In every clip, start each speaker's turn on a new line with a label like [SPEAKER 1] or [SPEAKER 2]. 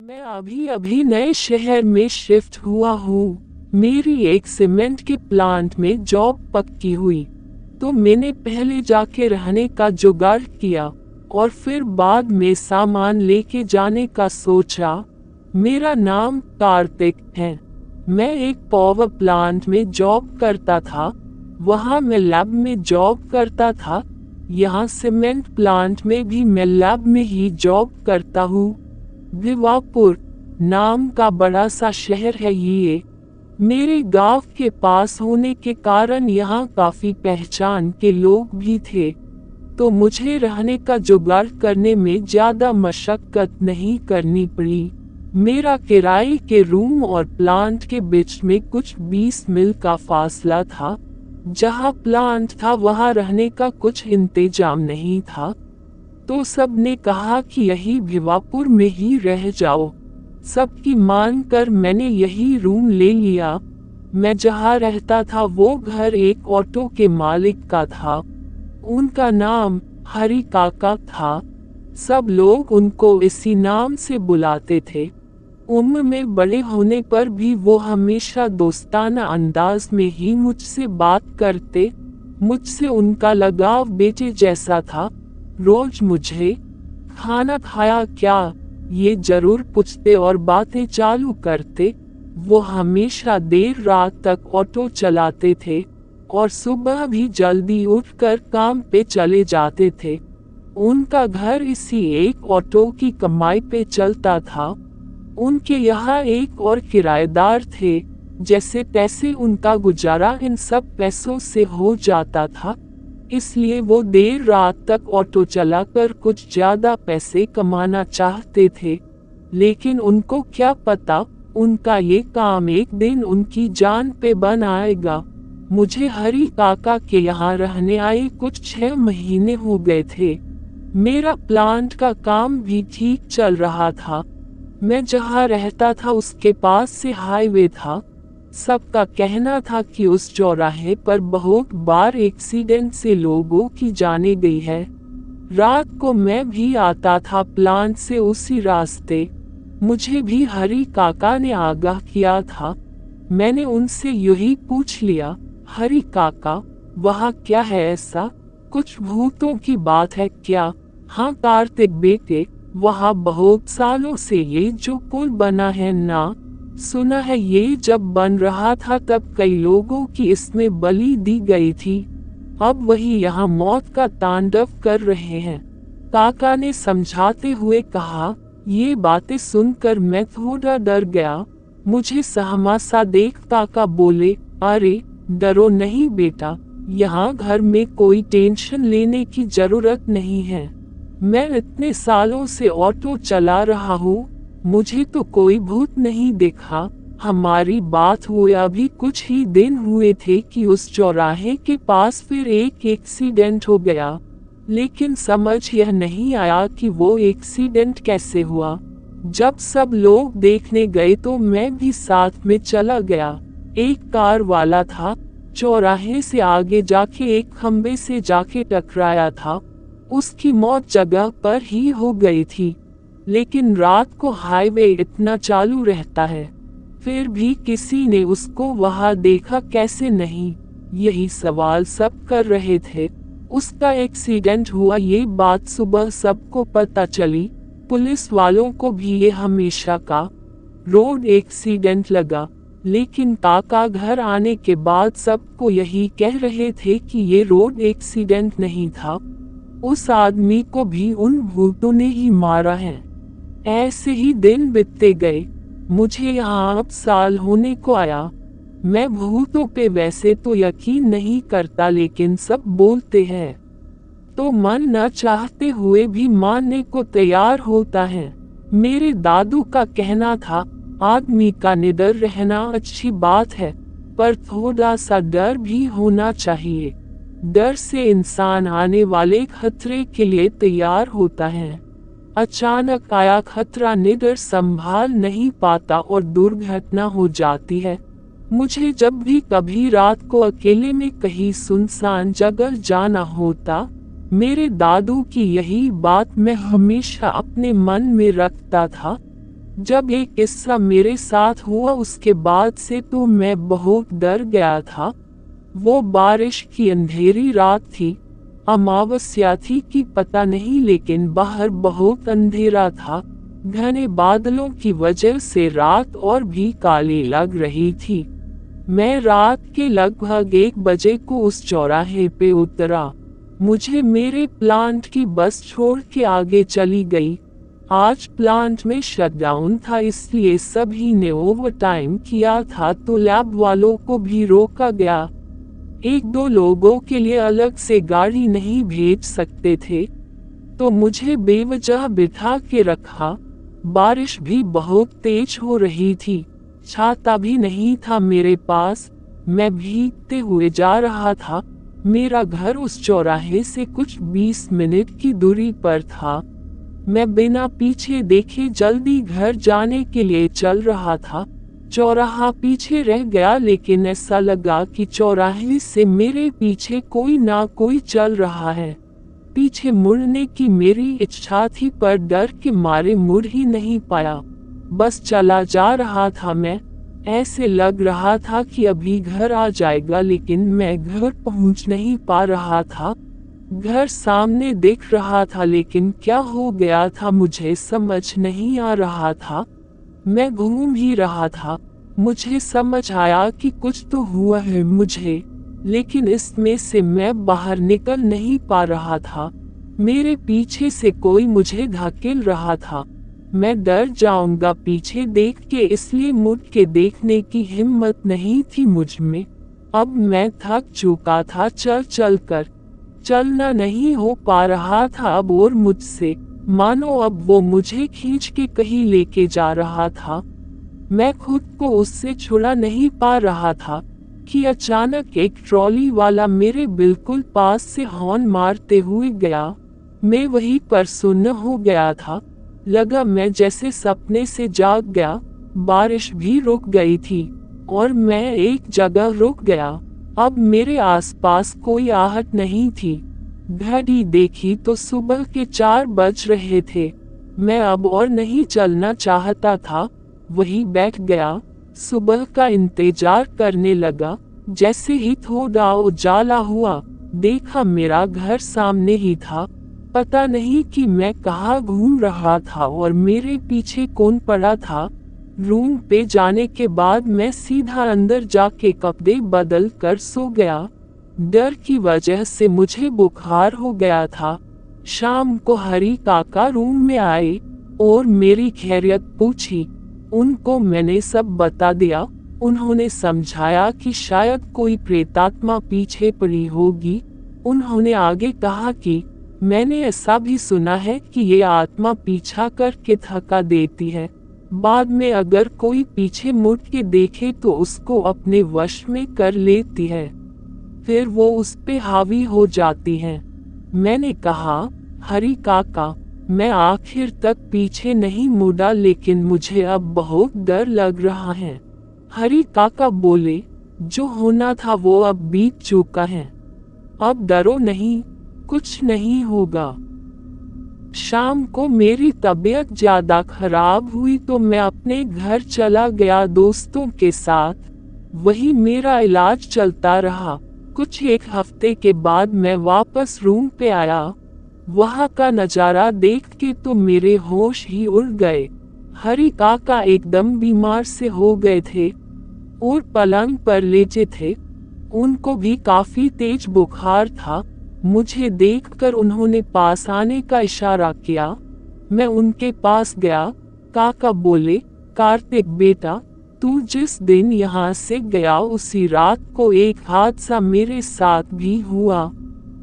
[SPEAKER 1] मैं अभी अभी नए शहर में शिफ्ट हुआ हूँ। मेरी एक सीमेंट के प्लांट में जॉब पक्की हुई। तो मैंने पहले जाके रहने का जुगाड़ किया और फिर बाद में सामान लेके जाने का सोचा। मेरा नाम कार्तिक है। मैं एक पावर प्लांट में जॉब करता था। वहाँ मैं लैब में जॉब करता था। यहाँ सीमेंट प्लांट में भी मैं लैब में ही जॉब करता हूँ। भिवापुर नाम का बड़ा सा शहर है ये। मेरे गाँव के पास होने के कारण यहाँ काफ़ी पहचान के लोग भी थे तो मुझे रहने का जुगाड़ करने में ज़्यादा मशक्कत नहीं करनी पड़ी। मेरा किराए के रूम और प्लांट के बीच में कुछ 20 मील का फासला था, जहाँ प्लांट था वहाँ रहने का कुछ इंतज़ाम नहीं था। तो सबने कहा कि यही भिवापुर में ही रह जाओ। सबकी मान कर मैंने यही रूम ले लिया। मैं जहाँ रहता था वो घर एक ऑटो के मालिक का था। उनका नाम हरी काका था। सब लोग उनको इसी नाम से बुलाते थे। उम्र में बड़े होने पर भी वो हमेशा दोस्ताना अंदाज में ही मुझसे बात करते, मुझसे उनका लगाव बेटे जैसा था। रोज मुझे खाना खाया क्या? ये ज़रूर पूछते और बातें चालू करते। वो हमेशा देर रात तक ऑटो चलाते थे और सुबह भी जल्दी उठकर काम पे चले जाते थे। उनका घर इसी एक ऑटो की कमाई पे चलता था। उनके यहाँ एक और किराएदार थे, जैसे तैसे उनका गुजारा इन सब पैसों से हो जाता था। इसलिए वो देर रात तक ऑटो चलाकर कुछ ज़्यादा पैसे कमाना चाहते थे। लेकिन उनको क्या पता, उनका ये काम एक दिन उनकी जान पे बन आएगा। मुझे हरी काका के यहाँ रहने आए कुछ छह महीने हो गए थे। मेरा प्लांट का काम भी ठीक चल रहा था। मैं जहाँ रहता था उसके पास से हाईवे था। सबका कहना था कि उस चौराहे पर बहुत बार एक्सीडेंट से लोगों की जाने गई है। रात को मैं भी आता था प्लांट से उसी रास्ते। मुझे भी हरी काका ने आगाह किया था। मैंने उनसे यही पूछ लिया, हरी काका, वहाँ क्या है ऐसा? कुछ भूतों की बात है क्या? हाँ कार्तिक बेटे, वहाँ बहुत सालों से ये जो पुल बना है ना सुना है ये जब बन रहा था तब कई लोगों की इसमें बलि दी गई थी। अब वही यहाँ मौत का तांडव कर रहे हैं। काका ने समझाते हुए कहा, ये बातें सुनकर मैं थोड़ा डर गया। मुझे सहमा सा देख काका बोले, अरे, डरो नहीं बेटा। यहाँ घर में कोई टेंशन लेने की ज़रूरत नहीं है। मैं इतने सालों से ऑटो चला रहा हूँ। मुझे तो कोई भूत नहीं देखा। हमारी बात हुए अभी कुछ ही दिन हुए थे कि उस चौराहे के पास फिर एक एक्सीडेंट हो गया। लेकिन समझ यह नहीं आया कि वो एक्सीडेंट कैसे हुआ। जब सब लोग देखने गए तो मैं भी साथ में चला गया। एक कार वाला था। चौराहे से आगे जाके एक खम्बे से जाके टकराया था। उसकी मौत जगह पर ही हो गई थी। लेकिन रात को हाईवे इतना चालू रहता है। फिर भी किसी ने उसको वहाँ देखा कैसे नहीं? यही सवाल सब कर रहे थे। उसका एक्सीडेंट हुआ, ये बात सुबह सबको पता चली। पुलिस वालों को भी ये हमेशा का रोड एक्सीडेंट लगा। लेकिन काका घर आने के बाद सबको यही कह रहे थे कि ये रोड एक्सीडेंट नहीं था। उस आदमी को भी उन भूतों ने ही मारा है। ऐसे ही दिन बीतते गए। मुझे यहाँ अब साल होने को आया। मैं भूतों पे वैसे तो यकीन नहीं करता लेकिन सब बोलते हैं। तो मन न चाहते हुए भी मानने को तैयार होता है। मेरे दादू का कहना था, आदमी का निडर रहना अच्छी बात है, पर थोड़ा सा डर भी होना चाहिए। डर से इंसान आने वाले खतरे के लिए तैयार होता है। अचानक आया, खतरा निडर संभाल नहीं पाता और दुर्घटना हो जाती है। मुझे जब भी कभी रात को अकेले में कहीं सुनसान जगह जाना होता, मेरे दादू की यही बात मैं हमेशा अपने मन में रखता था। जब ये किस्सा मेरे साथ हुआ, उसके बाद से तो मैं बहुत डर गया था। वो बारिश की अंधेरी रात थी। अमावस्या थी कि पता नहीं लेकिन बाहर बहुत अंधेरा था। घने बादलों की वजह से रात और भी काली लग रही थी। मैं रात के लगभग एक बजे को उस चौराहे पे उतरा। मुझे मेरे प्लांट की बस छोड़ के आगे चली गई। आज प्लांट में शटडाउन था इसलिए सभी ने ओवर टाइम किया था तो लैब वालों को भी रोका गया। एक दो लोगों के लिए अलग से गाड़ी नहीं भेज सकते थे। तो मुझे बेवजह बिठा के रखा। बारिश भी बहुत तेज हो रही थी। छाता भी नहीं था मेरे पास। मैं भीगते हुए जा रहा था। मेरा घर उस चौराहे से कुछ 20 मिनट की दूरी पर था। मैं बिना पीछे देखे जल्दी घर जाने के लिए चल रहा था। चौराहा पीछे रह गया लेकिन ऐसा लगा कि चौराहे से मेरे पीछे कोई ना कोई चल रहा है। पीछे मुड़ने की मेरी इच्छा थी पर डर के मारे मुड़ ही नहीं पाया। बस चला जा रहा था मैं। ऐसे लग रहा था कि अभी घर आ जाएगा लेकिन मैं घर पहुँच नहीं पा रहा था। घर सामने देख रहा था लेकिन क्या हो गया था मुझे समझ नहीं आ रहा था। मैं घूम ही रहा था। मुझे समझ आया कि कुछ तो हुआ है मुझे, लेकिन इसमें से मैं बाहर निकल नहीं पा रहा था। मेरे पीछे से कोई मुझे धकेल रहा था। मैं डर जाऊँगा पीछे देख के, इसलिए मुड़ के देखने की हिम्मत नहीं थी मुझमें। अब मैं थक चुका था, चल चल कर चलना नहीं हो पा रहा था अब और मुझसे। मानो अब वो मुझे खींच के कहीं लेके जा रहा था। मैं खुद को उससे छुड़ा नहीं पा रहा था कि अचानक एक ट्रॉली वाला मेरे बिल्कुल पास से हॉर्न मारते हुए गया। मैं वहीं पर सुन्न हो गया था। लगा मैं जैसे सपने से जाग गया। बारिश भी रुक गई थी और मैं एक जगह रुक गया। अब मेरे आसपास कोई आहट नहीं थी। घड़ी देखी तो सुबह के चार बज रहे थे। मैं अब और नहीं चलना चाहता था। वही बैठ गया। सुबह का इंतज़ार करने लगा। जैसे ही थोड़ा उजाला हुआ, देखा मेरा घर सामने ही था। पता नहीं कि मैं कहा घूम रहा था और मेरे पीछे कौन पड़ा था। रूम पे जाने के बाद मैं सीधा अंदर जाके कपड़े बदल कर सो गया। डर की वजह से मुझे बुखार हो गया था। शाम को हरी काका रूम में आए और मेरी खैरियत पूछी। उनको मैंने सब बता दिया। उन्होंने समझाया कि शायद कोई प्रेतात्मा पीछे पड़ी होगी। उन्होंने आगे कहा कि मैंने ऐसा भी सुना है कि ये आत्मा पीछा करके थका देती है। बाद में अगर कोई पीछे मुड़ के देखे तो उसको अपने वश में कर लेती है। फिर वो उस पे हावी हो जाती है। मैंने कहा, हरी काका, मैं आखिर तक पीछे नहीं मुड़ा, लेकिन मुझे अब बहुत डर लग रहा है। हरी काका बोले, जो होना था वो अब बीत चुका है। अब डरो नहीं, कुछ नहीं होगा। शाम को मेरी तबीयत ज़्यादा खराब हुई तो मैं अपने घर चला गया। दोस्तों के साथ वही मेरा इलाज चलता रहा। कुछ एक हफ़्ते के बाद मैं वापस रूम पे आया। वहाँ का नज़ारा देख के तो मेरे होश ही उड़ गए। हरी काका एकदम बीमार से हो गए थे और पलंग पर लेटे थे। उनको भी काफ़ी तेज बुखार था। मुझे देखकर उन्होंने पास आने का इशारा किया। मैं उनके पास गया। काका बोले, कार्तिक बेटा तू जिस दिन यहाँ से गया उसी रात को एक हादसा मेरे साथ भी हुआ।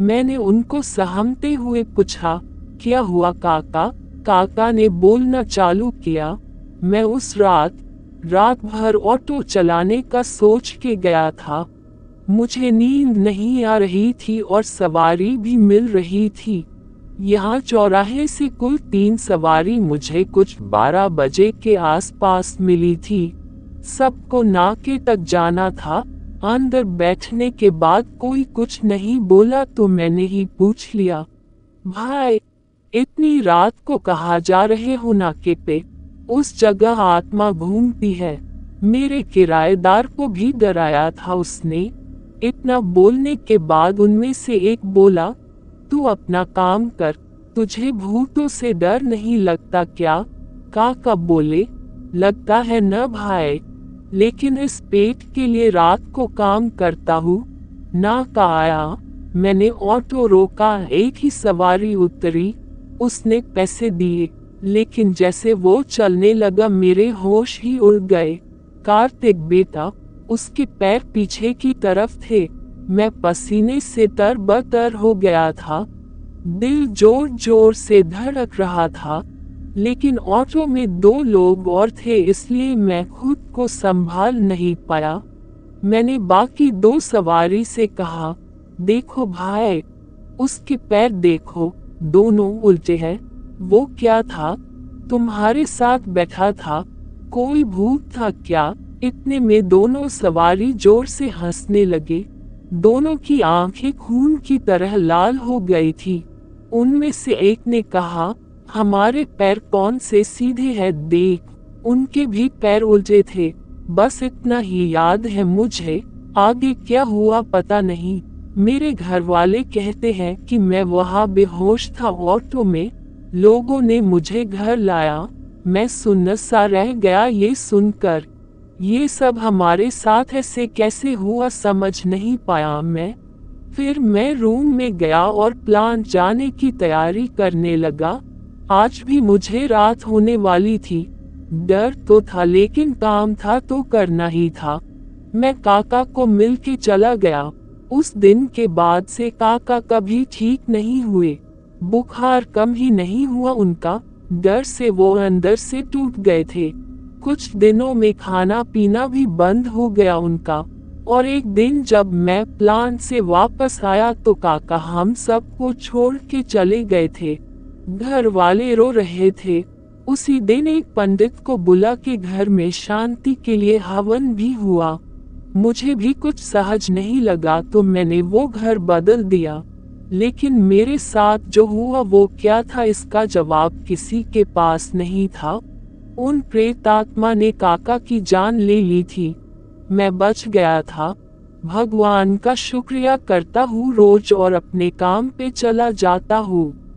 [SPEAKER 1] मैंने उनको सहमते हुए पूछा, क्या हुआ काका? काका ने बोलना चालू किया। मैं उस रात रात भर ऑटो चलाने का सोच के गया था। मुझे नींद नहीं आ रही थी और सवारी भी मिल रही थी। यहाँ चौराहे से कुल तीन सवारी मुझे कुछ बारह बजे के आसपास मिली थी। सबको नाके तक जाना था। अंदर बैठने के बाद कोई कुछ नहीं बोला तो मैंने ही पूछ लिया, भाई, इतनी रात को कहा जा रहे हो नाके पे? उस जगह आत्मा घूमती है। मेरे किराएदार को भी डराया था उसने। इतना बोलने के बाद उनमें से एक बोला, तू अपना काम कर, तुझे भूतों से डर नहीं लगता क्या? काका बोले लगता है न भाई, लेकिन इस पेट के लिए रात को काम करता हूँ। ना का आया मैंने ऑटो रोका, एक ही सवारी उतरी, उसने पैसे दिए, लेकिन जैसे वो चलने लगा, मेरे होश ही उड़ गए। कार्तिक बेटा, उसके पैर पीछे की तरफ़ थे, मैं पसीने से तर बतर हो गया था। दिल ज़ोर ज़ोर से धड़क रहा था। लेकिन ऑटो में दो लोग और थे इसलिए मैं खुद को संभाल नहीं पाया। मैंने बाकी दो सवारी से कहा, देखो भाई, उसके पैर देखो, दोनों उल्टे हैं। वो क्या था? तुम्हारे साथ बैठा था, कोई भूत था क्या? इतने में दोनों सवारी ज़ोर से हंसने लगे। दोनों की आँखें खून की तरह लाल हो गई थी। उनमें से एक ने कहा हमारे पैर कौन से सीधे हैं देख, उनके भी पैर उलझे थे। बस इतना ही याद है मुझे, आगे क्या हुआ पता नहीं। मेरे घर वाले कहते हैं कि मैं वहाँ बेहोश था ऑटो में। लोगों ने मुझे घर लाया। मैं सुन्न सा रह गया ये सुनकर। ये सब हमारे साथ ऐसे कैसे हुआ समझ नहीं पाया मैं। फिर मैं रूम में गया और प्लान जाने की तैयारी करने लगा। आज भी मुझे रात होने वाली थी। डर तो था, लेकिन काम था तो करना ही था। मैं काका को मिल के चला गया। उस दिन के बाद से काका कभी ठीक नहीं हुए। बुखार कम ही नहीं हुआ उनका। डर से वो अंदर से टूट गए थे। कुछ दिनों में खाना पीना भी बंद हो गया उनका। और एक दिन जब मैं प्लान से वापस आया तो काका हम सबको छोड़ के चले गए थे। घर वाले रो रहे थे। उसी दिन एक पंडित को बुला के घर में शांति के लिए हवन भी हुआ। मुझे भी कुछ सहज नहीं लगा तो मैंने वो घर बदल दिया। लेकिन मेरे साथ जो हुआ, वो क्या था, इसका जवाब किसी के पास नहीं था। उन प्रेतात्मा ने काका की जान ले ली थी। मैं बच गया था। भगवान का शुक्रिया करता हूँ, रोज और अपने काम पे चला जाता हूँ।